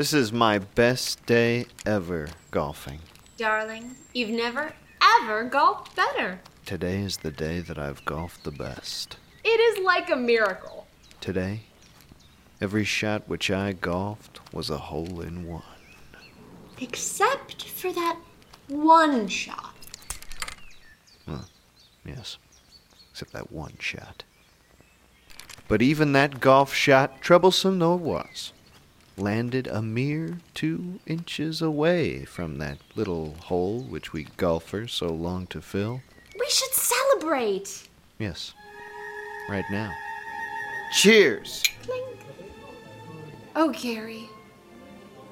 This is my best day ever golfing. Darling, you've never, ever golfed better. Today is the day that I've golfed the best. It is like a miracle. Today, every shot which I golfed was a hole in one. Except for that one shot. Yes, except that one shot. But even that golf shot, troublesome though it was, landed a mere two inches away from that little hole which we golfers so long to fill. We should celebrate. Yes, right now. Cheers! Clink. Oh, Gary.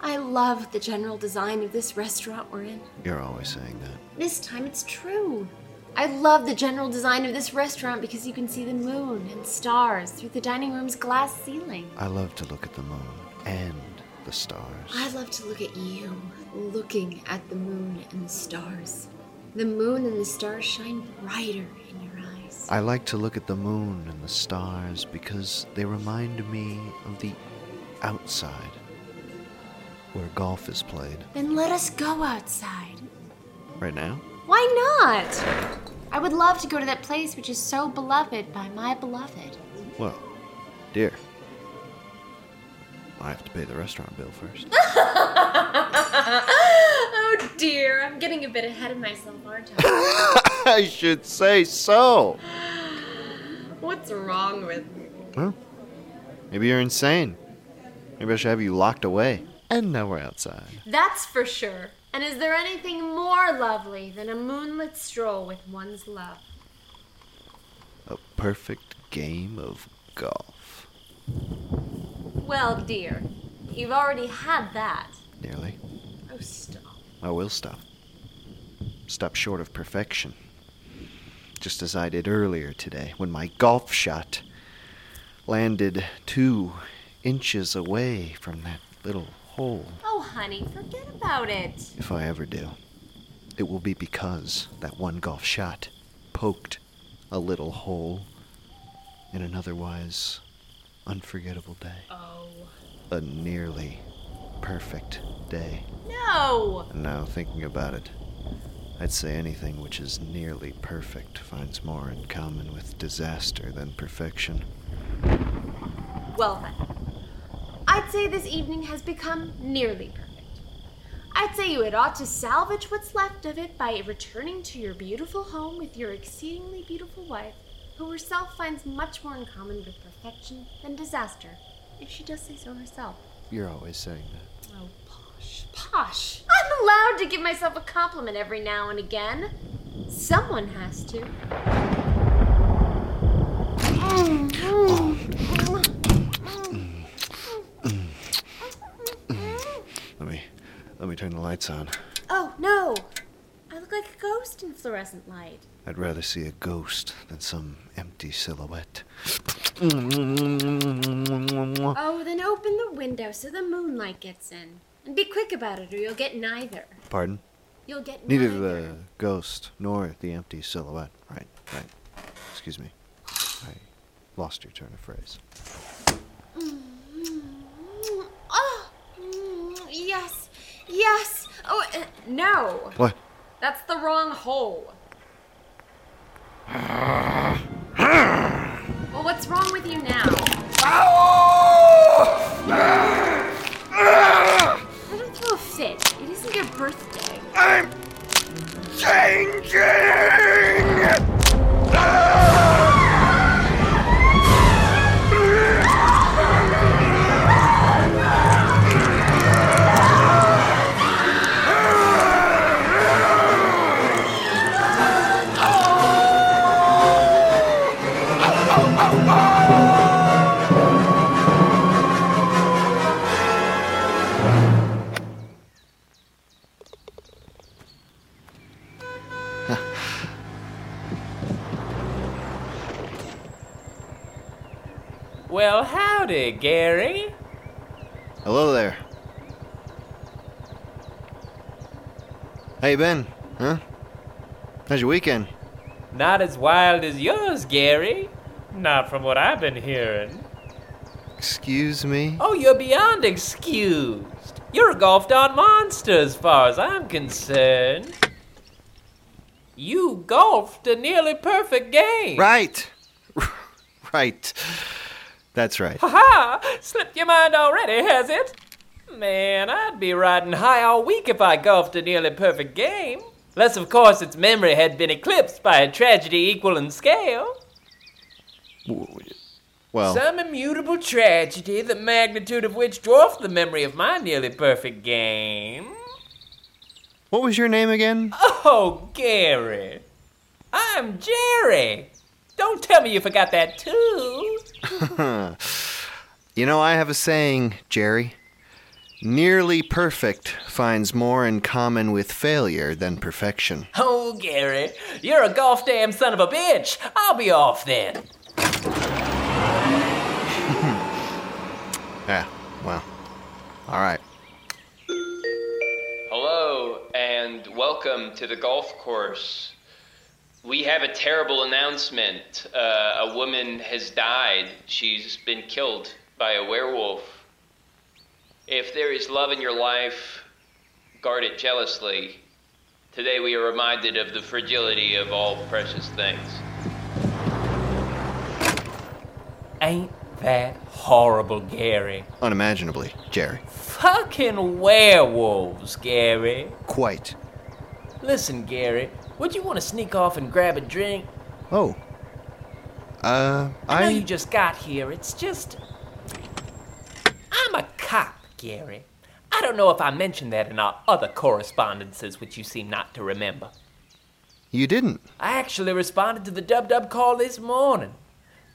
I love the general design of this restaurant we're in. You're always saying that. This time it's true. I love the general design of this restaurant because you can see the moon and stars through the dining room's glass ceiling. I love to look at the moon and the stars. I love to look at you looking at the moon and the stars. The moon and the stars shine brighter in your eyes. I like to look at the moon and the stars because they remind me of the outside, where golf is played. Then let us go outside. Right now? Why not? I would love to go to that place which is so beloved by my beloved. Well, dear, I have to pay the restaurant bill first. oh dear, I'm getting a bit ahead of myself, aren't I? I should say so. What's wrong with me? Well, maybe you're insane. Maybe I should have you locked away. And now we're outside. That's for sure. And is there anything more lovely than a moonlit stroll with one's love? A perfect game of golf. Well, dear, you've already had that. Nearly. Oh, stop. I will stop. Stop short of perfection. Just as I did earlier today when my golf shot landed two inches away from that little hole. Oh, honey, forget about it. If I ever do, it will be because that one golf shot poked a little hole in an otherwise unforgettable day. Oh. A nearly perfect day. No! Now, thinking about it, I'd say anything which is nearly perfect finds more in common with disaster than perfection. Well, then. I'd say this evening has become nearly perfect. I'd say you had ought to salvage what's left of it by returning to your beautiful home with your exceedingly beautiful wife, who herself finds much more in common with perfection than disaster, if she does say so herself. You're always saying that. Oh, posh, posh. I'm allowed to give myself a compliment every now and again. Someone has to. Let me let me turn the lights on. Oh, no! I look like a ghost in fluorescent light. I'd rather see a ghost than some empty silhouette. Oh, then open the window so the moonlight gets in. And be quick about it or you'll get neither. Pardon? You'll get Neither neither. the ghost nor the empty silhouette. Right, right. Excuse me. I lost your turn of phrase. Oh, mm, yes, yes. Oh, uh, no. What? That's the wrong hole. well, what's wrong with you now? I don't throw a fit. It isn't your birthday. I'm changing! Gary. Hello there. How you been? Huh? How's your weekend? Not as wild as yours, Gary. Not from what I've been hearing. Excuse me? Oh, you're beyond excused. You're a golfed on monster as far as I'm concerned. You golfed a nearly perfect game. Right. right. That's right. Ha ha! Slipped your mind already, has it? Man, I'd be riding high all week if I golfed a nearly perfect game. Unless, of course, its memory had been eclipsed by a tragedy equal in scale. Well, Some immutable tragedy, the magnitude of which dwarfed the memory of my nearly perfect game. what was your name again? Oh, Gary. I'm Jerry. Don't tell me you forgot that too. You know, I have a saying, Jerry. Nearly perfect finds more in common with failure than perfection. Oh, Gary, you're a golf damn son of a bitch. I'll be off then. Yeah, well, all right. Hello and welcome to the golf course. We have a terrible announcement. Uh, a woman has died. She's been killed by a werewolf. If there is love in your life, guard it jealously. Today we are reminded of the fragility of all precious things. Ain't that horrible, Gary? Unimaginably, Jerry. Fucking werewolves, Gary. Quite. Listen, Gary, would you want to sneak off and grab a drink? Oh. Uh, I know you just got here. It's just. I'm a cop, Gary. I don't know if I mentioned that in our other correspondences, which you seem not to remember. You didn't. I actually responded to the Dub Dub call this morning.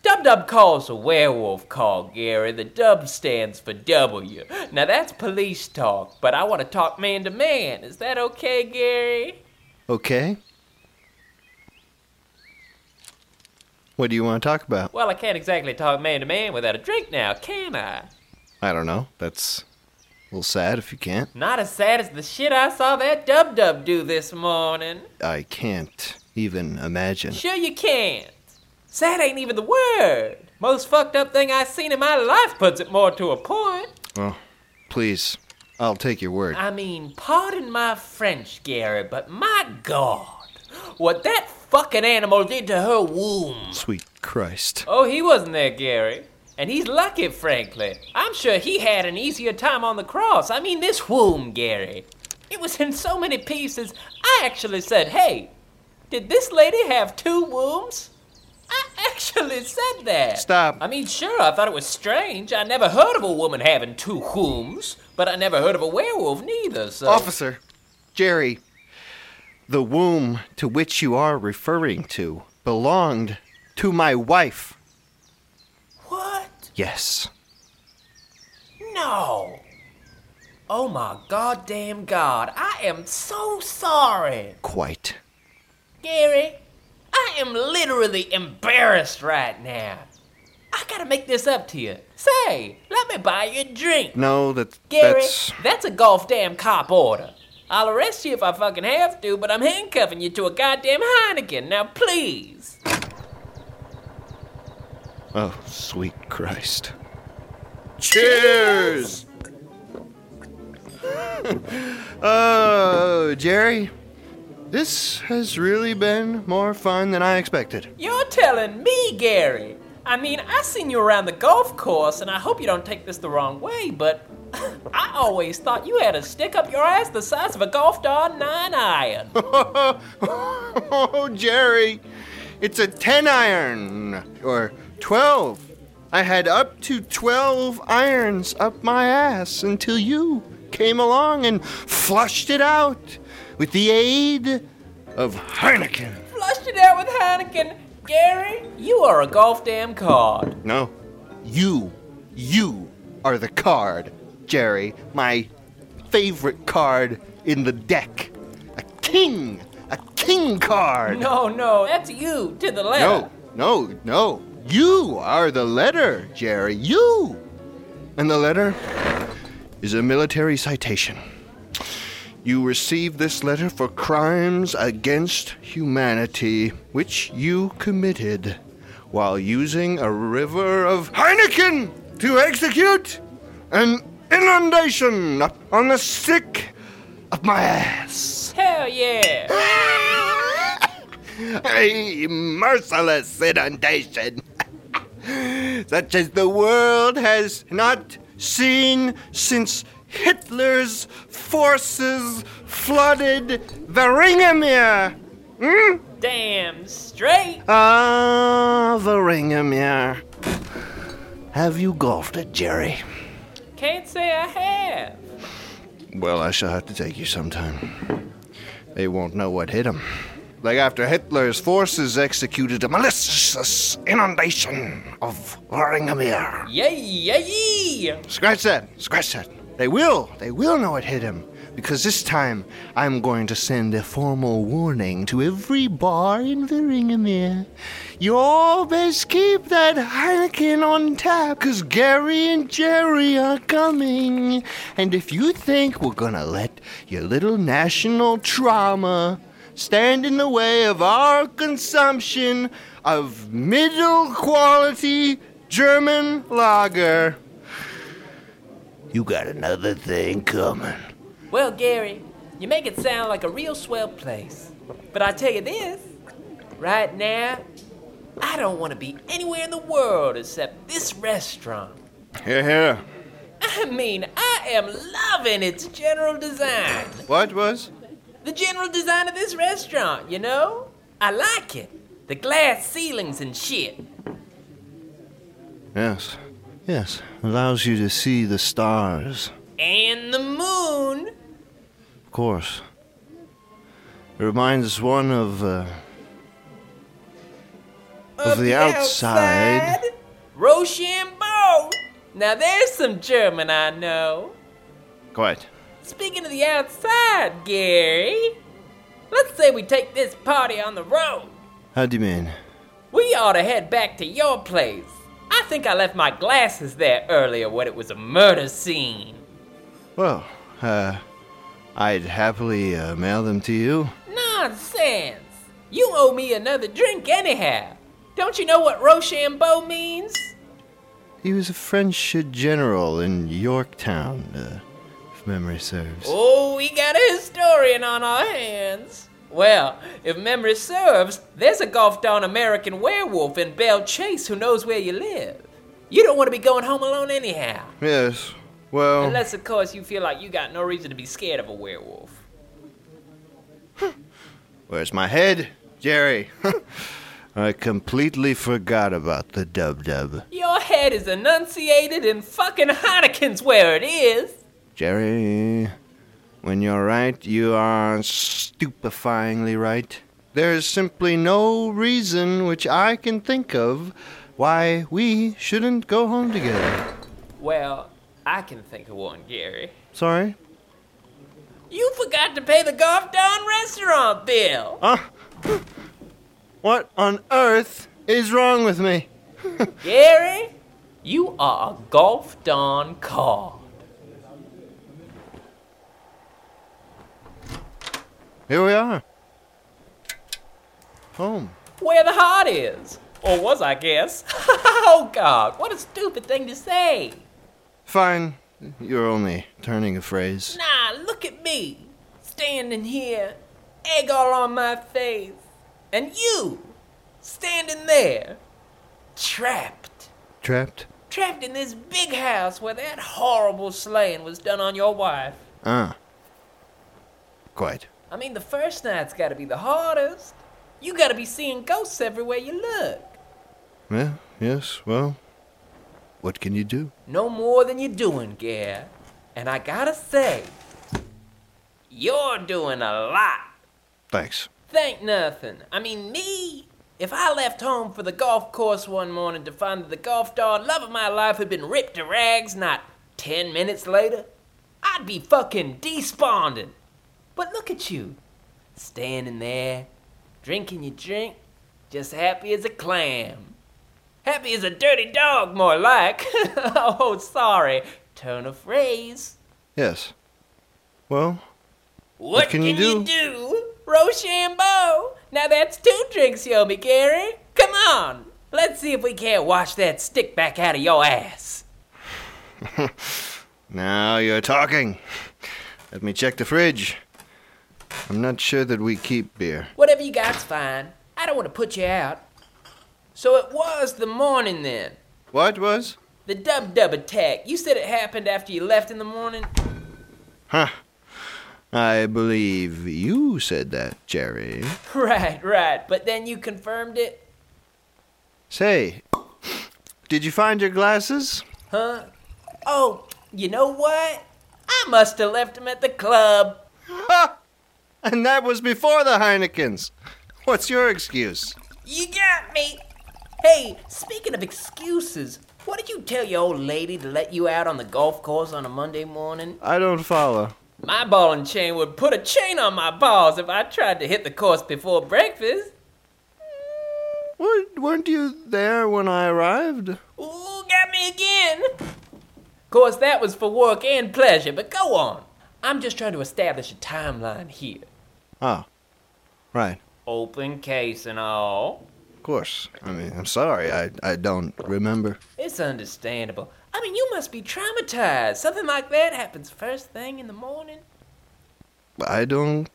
Dub Dub call's a werewolf call, Gary. The dub stands for W. Now that's police talk, but I want to talk man to man. Is that okay, Gary? Okay. What do you want to talk about? Well, I can't exactly talk man to man without a drink now, can I? I don't know. That's a little sad if you can't. Not as sad as the shit I saw that Dub Dub do this morning. I can't even imagine. Sure you can't. Sad ain't even the word. Most fucked up thing I've seen in my life puts it more to a point. Well, please, I'll take your word. I mean, pardon my French, Gary, but my God, what that fucking animal did to her womb. Sweet Christ. Oh, he wasn't there, Gary. And he's lucky, frankly. I'm sure he had an easier time on the cross. I mean, this womb, Gary. It was in so many pieces, I actually said, hey, did this lady have two wombs? I actually said that. Stop. I mean, sure, I thought it was strange. I never heard of a woman having two wombs, but I never heard of a werewolf neither, so. Officer, Jerry, the womb to which you are referring to belonged to my wife. What? Yes. No. Oh my goddamn god, I am so sorry. Quite. Gary, I am literally embarrassed right now. I gotta make this up to you. Say, let me buy you a drink. No, that Gary, that's that's a golf damn cop order. I'll arrest you if I fucking have to, but I'm handcuffing you to a goddamn Heineken. Now, please. Oh, sweet Christ. Cheers! oh, Jerry, this has really been more fun than I expected. You're telling me, Gary. I mean, I've seen you around the golf course, and I hope you don't take this the wrong way, but I always thought you had a stick up your ass the size of a golf dog nine iron. oh, Jerry, it's a 10 iron or 12. I had up to 12 irons up my ass until you came along and flushed it out with the aid of Heineken. Flushed it out with Heineken. Gary, you are a golf damn card. No, you, you are the card, Jerry. My favorite card in the deck. A king, a king card. No, no, that's you to the left. No, no, no. You are the letter, Jerry. You. And the letter is a military citation. You received this letter for crimes against humanity, which you committed while using a river of Heineken to execute an inundation on the stick of my ass. Hell yeah! A merciless inundation, such as the world has not seen since Hitler's forces flooded Wieringermeer. Hmm? Damn straight! Ah, Wieringermeer. Have you golfed it, Jerry? Can't say I have. Well, I shall have to take you sometime. They won't know what hit 'em. Like after Hitler's forces executed a malicious inundation of Wieringermeer. Yay, yay! Scratch that, scratch that. They will, they will know it hit him. Because this time, I'm going to send a formal warning to every bar in Wieringermeer. You all best keep that Heineken on tap, because Gary and Jerry are coming. And if you think we're gonna let your little national trauma stand in the way of our consumption of middle quality German lager, you got another thing coming. Well, Gary, you make it sound like a real swell place. But I tell you this right now, I don't want to be anywhere in the world except this restaurant. Here, here. I mean, I am loving its general design. What was? The general design of this restaurant, you know? I like it. The glass ceilings and shit. Yes, yes. Allows you to see the stars. And the moon. Of course. It reminds one of, uh, of the outside. Rochambeau. Now there's some German I know. Quite. Speaking of the outside, Gary, let's say we take this party on the road. How do you mean? We ought to head back to your place. I think I left my glasses there earlier when it was a murder scene. Well, uh, I'd happily uh, mail them to you. Nonsense! You owe me another drink anyhow. Don't you know what Rochambeau means? He was a French general in Yorktown, uh, if memory serves. Oh, we got a historian on our hands. Well, if memory serves, there's a golf down American werewolf in Belle Chasse who knows where you live. You don't want to be going home alone anyhow. Yes, well. Unless, of course, you feel like you got no reason to be scared of a werewolf. Where's my head, Jerry? I completely forgot about the dub dub. Your head is enunciated in fucking Heineken's where it is. Jerry, when you're right, you are stupefyingly right. There's simply no reason which I can think of why we shouldn't go home together. Well, I can think of one, Gary. Sorry? You forgot to pay the Golf Dawn restaurant bill. Huh? What on earth is wrong with me? Gary, you are a Golf Dawn card. Here we are. Home. Where the heart is. Or was, I guess. oh, God, what a stupid thing to say. Fine. You're only turning a phrase. Nah, look at me. Standing here, egg all on my face. And you, standing there, trapped. Trapped? Trapped in this big house where that horrible slaying was done on your wife. Ah. Quite. I mean, the first night's gotta be the hardest. You gotta be seeing ghosts everywhere you look. Yeah, yes, well, what can you do? No more than you're doing, Gare. And I gotta say, you're doing a lot. Thanks. Thank nothing. I mean, me, if I left home for the golf course one morning to find that the golf dog love of my life had been ripped to rags not ten minutes later, I'd be fucking despondent. But look at you, standing there, drinking your drink, just happy as a clam. Happy as a dirty dog, more like. oh, sorry. Turn of phrase. Yes. Well, What, can you do? do? Rochambeau. Now that's two drinks you Gary. Come on. Let's see if we can't wash that stick back out of your ass. Now you're talking. Let me check the fridge. I'm not sure that we keep beer. Whatever you got's fine. I don't want to put you out. So it was the morning then. What was? The dub dub attack. You said it happened after you left in the morning? Huh. I believe you said that, Jerry. Right, right. But then you confirmed it? Say, did you find your glasses? Huh? Oh, you know what? I must have left them at the club. Ha! And that was before the Heinekens. What's your excuse? You got me. Hey, speaking of excuses, what did you tell your old lady to let you out on the golf course on a Monday morning? I don't follow. My ball and chain would put a chain on my balls if I tried to hit the course before breakfast. Weren't weren't you there when I arrived? Ooh, got me again. Of course, that was for work and pleasure, but go on. I'm just trying to establish a timeline here. Oh, right. Open case and all. Of course. I mean, I'm sorry. I, I don't remember. It's understandable. I mean, you must be traumatized. Something like that happens first thing in the morning. I don't.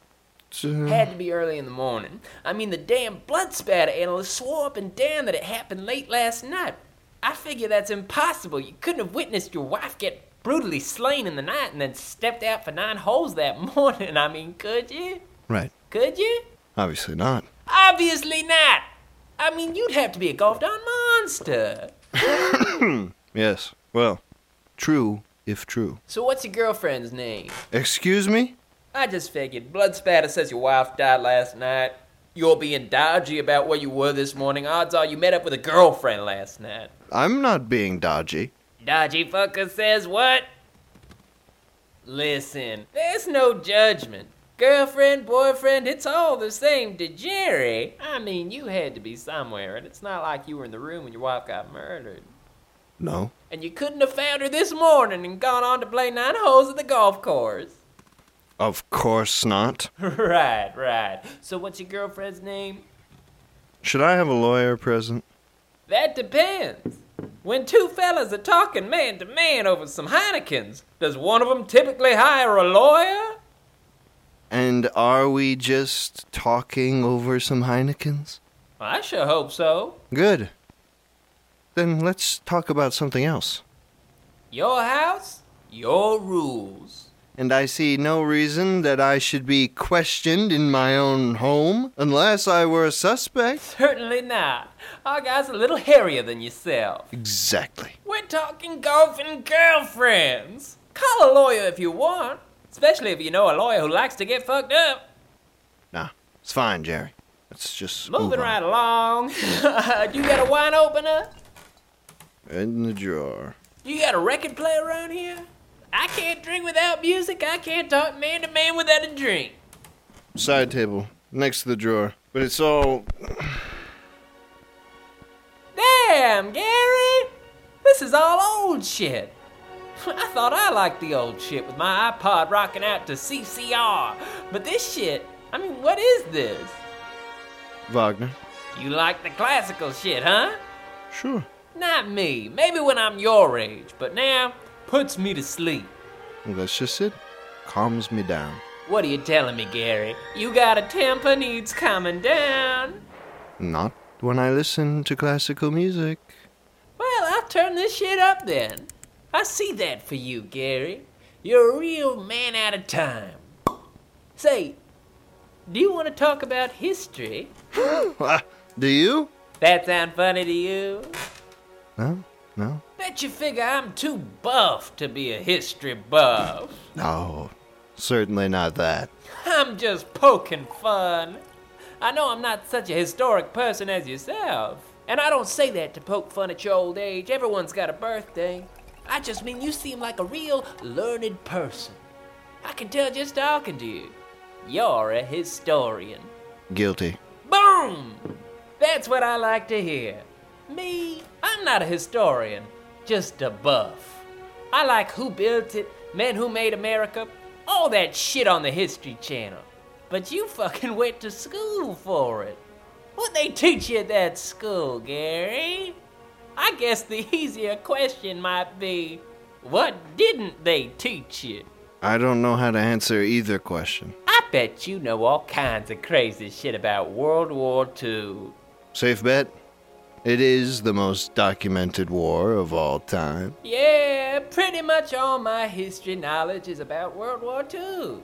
Uh, Had to be early in the morning. I mean, the damn blood spatter analyst swore up and down that it happened late last night. I figure that's impossible. You couldn't have witnessed your wife get brutally slain in the night and then stepped out for nine holes that morning. I mean, could you? Right. Could you? Obviously not. Obviously not. I mean, you'd have to be a golf down monster. Yes. Well, true if true. So, what's your girlfriend's name? Excuse me? I just figured. Blood spatter says your wife died last night. You're being dodgy about where you were this morning. Odds are you met up with a girlfriend last night. I'm not being dodgy. Dodgy fucker says what? Listen, there's no judgment. Girlfriend, boyfriend, it's all the same to Jerry. I mean, you had to be somewhere, and it's not like you were in the room when your wife got murdered. No. And you couldn't have found her this morning and gone on to play nine holes at the golf course. Of course not. right, right. So what's your girlfriend's name? Should I have a lawyer present? That depends. When two fellas are talking man to man over some Heinekens, does one of them typically hire a lawyer? And are we just talking over some Heinekens? I sure hope so. Good. Then let's talk about something else. Your house, your rules. And I see no reason that I should be questioned in my own home unless I were a suspect. Certainly not. Our guy's a little hairier than yourself. Exactly. We're talking golf and girlfriends. Call a lawyer if you want, especially if you know a lawyer who likes to get fucked up. Nah, it's fine, Jerry. Let's just Moving right along. you got a wine opener? In the drawer. You got a record player around here? I can't drink without music. I can't talk man to man without a drink. Side table, next to the drawer. But it's all. Damn, Gary! This is all old shit. I thought I liked the old shit with my iPod rocking out to CCR. But this shit, I mean, what is this? Wagner. You like the classical shit, huh? Sure. Not me. Maybe when I'm your age, but now puts me to sleep. Well, that's just it. Calms me down. What are you telling me, Gary? You got a temper needs calming down. Not when I listen to classical music. Well, I'll turn this shit up then. I see that for you, Gary. You're a real man out of time. Say, do you want to talk about history? Ah, Do you? That sound funny to you? No, no. Bet you figure I'm too buff to be a history buff. No, certainly not that. I'm just poking fun. I know I'm not such a historic person as yourself. And I don't say that to poke fun at your old age. Everyone's got a birthday. I just mean you seem like a real learned person. I can tell just talking to you. You're a historian. Guilty. Boom! That's what I like to hear. Me, I'm not a historian, just a buff. I like who built it, men who made America, all that shit on the History Channel. But you fucking went to school for it. What they teach you at that school, Gary? I guess the easier question might be What didn't they teach you? I don't know how to answer either question. I bet you know all kinds of crazy shit about World War II. Safe bet? It is the most documented war of all time. Yeah, pretty much all my history knowledge is about World War II.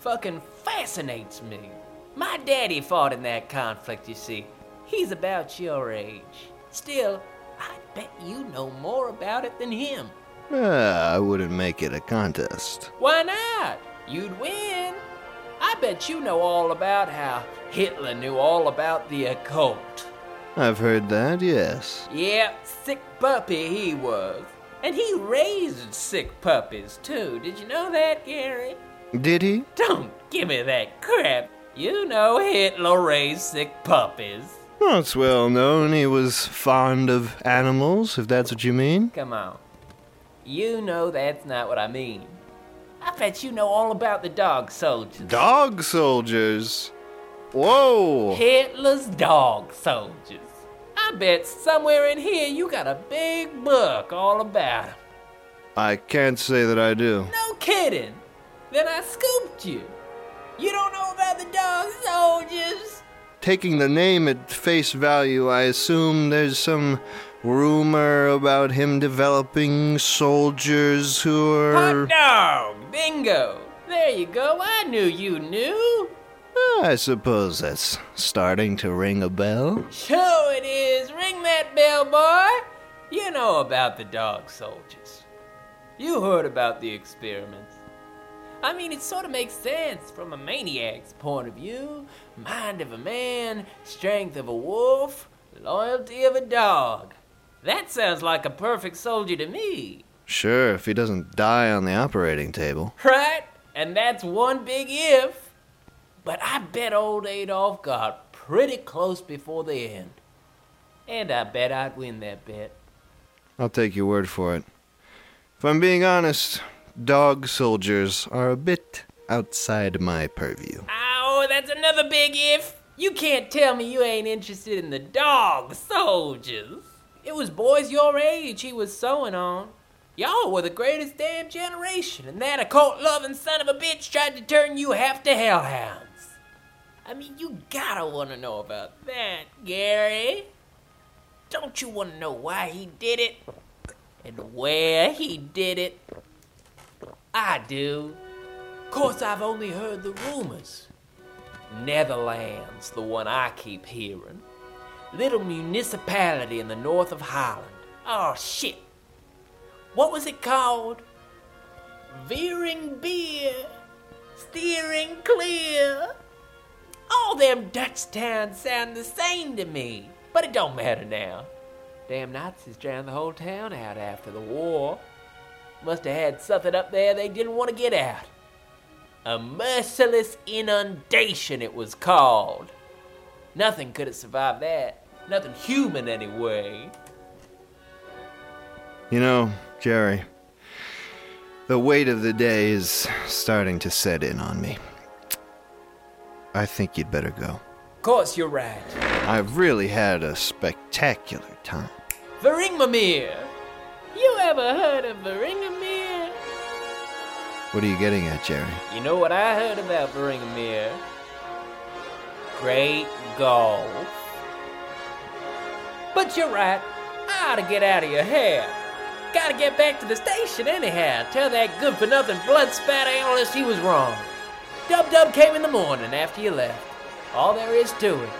Fucking fascinates me. My daddy fought in that conflict, you see. He's about your age. Still, bet you know more about it than him. Ah, I wouldn't make it a contest. Why not? You'd win. I bet you know all about how Hitler knew all about the occult. I've heard that, yes. Yep, sick puppy he was. And he raised sick puppies too. Did you know that, Gary? Did he? Don't give me that crap. You know Hitler raised sick puppies. Well, it's well known he was fond of animals, if that's what you mean. Come on. You know that's not what I mean. I bet you know all about the dog soldiers. Dog soldiers? Whoa! Hitler's dog soldiers. I bet somewhere in here you got a big book all about 'em. I can't say that I do. No kidding. Then I scooped you. You don't know about the dog soldiers? Taking the name at face value, I assume there's some rumor about him developing soldiers who are. Hot dog! Bingo! There you go. I knew you knew. Ah, I suppose that's starting to ring a bell. Sure it is. Ring that bell, boy. You know about the dog soldiers. You heard about the experiments. I mean, it sort of makes sense from a maniac's point of view. Mind of a man, strength of a wolf, loyalty of a dog. That sounds like a perfect soldier to me. Sure, if he doesn't die on the operating table. Right? And that's one big if. But I bet old Adolf got pretty close before the end. And I bet I'd win that bet. I'll take your word for it. If I'm being honest, dog soldiers are a bit outside my purview. Oh, that's another big if. You can't tell me you ain't interested in the dog soldiers. It was boys your age he was sewing on. Y'all were the greatest damn generation, and that occult loving son of a bitch tried to turn you half to hellhounds. I mean, you gotta wanna know about that, Gary. Don't you wanna know why he did it? And where he did it? I do. Course, I've only heard the rumors. Netherlands, the one I keep hearing. Little municipality in the north of Holland. Oh, shit. What was it called? Veering beer. Steering clear. All them Dutch towns sound the same to me. But it don't matter now. Damn Nazis drowned the whole town out after the war. Must have had something up there they didn't want to get out. A merciless inundation, it was called. Nothing could have survived that. Nothing human, anyway. You know, Jerry, the weight of the day is starting to set in on me. I think you'd better go. Course you're right. I've really had a spectacular time. Wieringermeer! Ever heard of Wieringermeer? What are you getting at, Jerry? You know what I heard about Wieringermeer? Great golf. But you're right. I ought to get out of your hair. Gotta get back to the station anyhow. Tell that good for nothing blood spat analyst he was wrong. Dub Dub came in the morning after you left. All there is to it.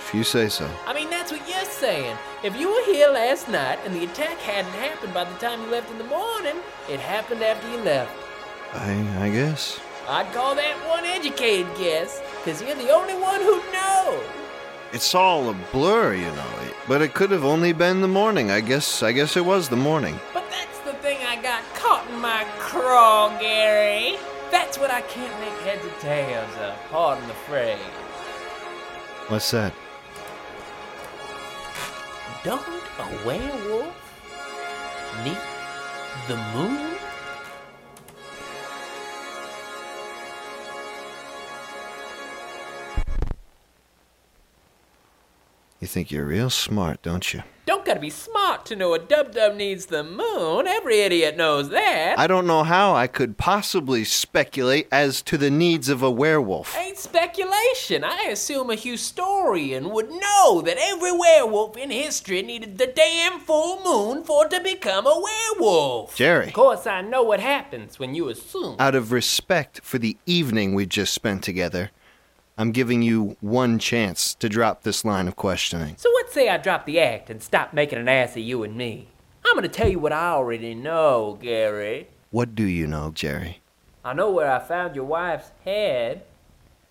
If you say so. I mean, that's what you're saying. If you were here last night and the attack hadn't happened by the time you left in the morning, it happened after you left. I, I guess. I'd call that one educated guess, because you're the only one who'd know. It's all a blur, you know. But it could have only been the morning. I guess. I guess it was the morning. But that's the thing I got caught in my craw, Gary. That's what I can't make heads or tails of. Pardon the phrase. What's that? Don't a werewolf need the moon? You think you're real smart, don't you? Don't don't gotta be smart to know a dub dub needs the moon. Every idiot knows that. I don't know how I could possibly speculate as to the needs of a werewolf. Ain't speculation. I assume a historian would know that every werewolf in history needed the damn full moon for to become a werewolf. Jerry. Of course, I know what happens when you assume. Out of respect for the evening we just spent together, I'm giving you one chance to drop this line of questioning. So let's say I drop the act and stop making an ass of you and me. I'm gonna tell you what I already know, Gary. What do you know, Jerry? I know where I found your wife's head.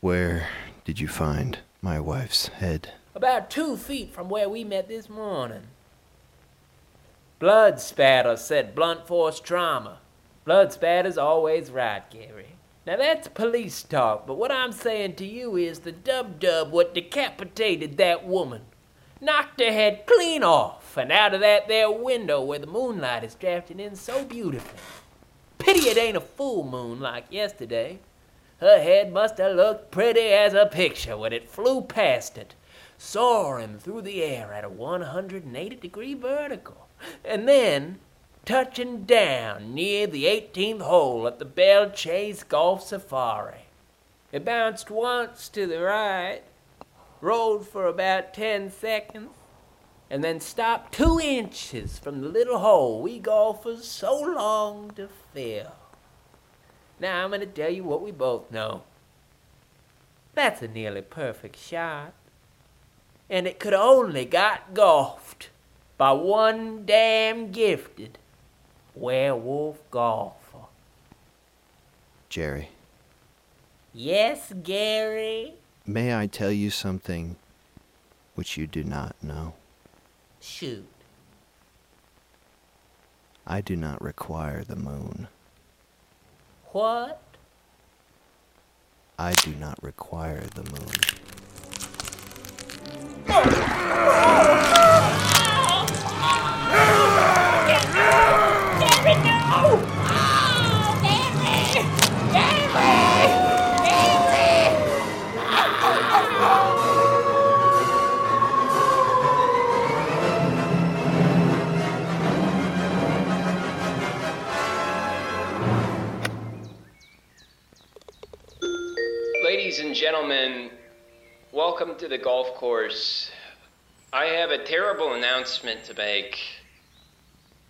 Where did you find my wife's head? About two feet from where we met this morning. Blood spatter said blunt force trauma. Blood spatter's always right, Gary. Now that's police talk, but what I'm saying to you is the dub dub what decapitated that woman. Knocked her head clean off and out of that there window where the moonlight is drafting in so beautifully. Pity it ain't a full moon like yesterday. Her head must have looked pretty as a picture when it flew past it, soaring through the air at a 180 degree vertical, and then touching down near the 18th hole at the Belle Chasse Golf Safari. It bounced once to the right, rolled for about 10 seconds, and then stopped two inches from the little hole we golfers so long to fill. Now I'm going to tell you what we both know. That's a nearly perfect shot. And it could only got golfed by one damn gifted werewolf golfer. Jerry, Yes, Gary? may I tell you something which you do not know? Shoot. I do not require the moon. What? I do not require the moon. Oh! Welcome to the golf course. I have a terrible announcement to make.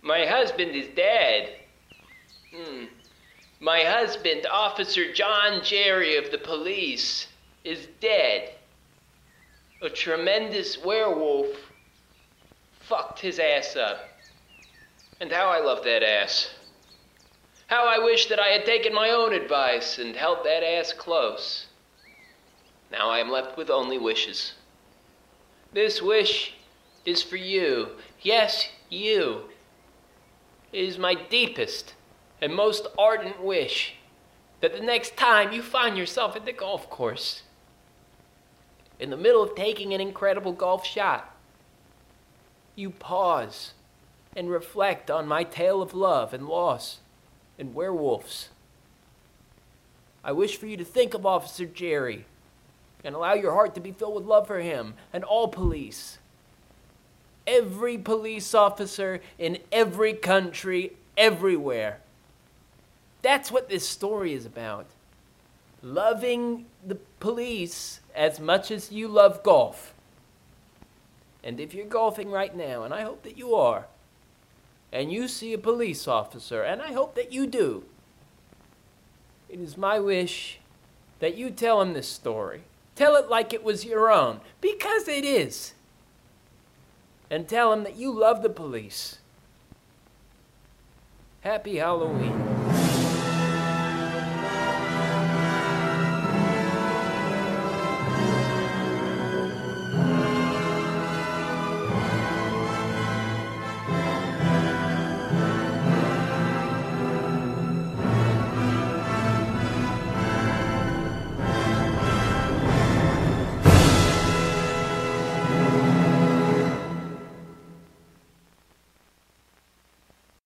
My husband is dead. Hmm. My husband, Officer John Jerry of the police, is dead. A tremendous werewolf fucked his ass up. And how I love that ass. How I wish that I had taken my own advice and held that ass close. Now I am left with only wishes. This wish is for you. Yes, you. It is my deepest and most ardent wish that the next time you find yourself at the golf course, in the middle of taking an incredible golf shot, you pause and reflect on my tale of love and loss and werewolves. I wish for you to think of Officer Jerry and allow your heart to be filled with love for him and all police. Every police officer in every country, everywhere. That's what this story is about. Loving the police as much as you love golf. And if you're golfing right now, and I hope that you are, and you see a police officer, and I hope that you do, it is my wish that you tell him this story. Tell it like it was your own, because it is. And tell him that you love the police. Happy Halloween.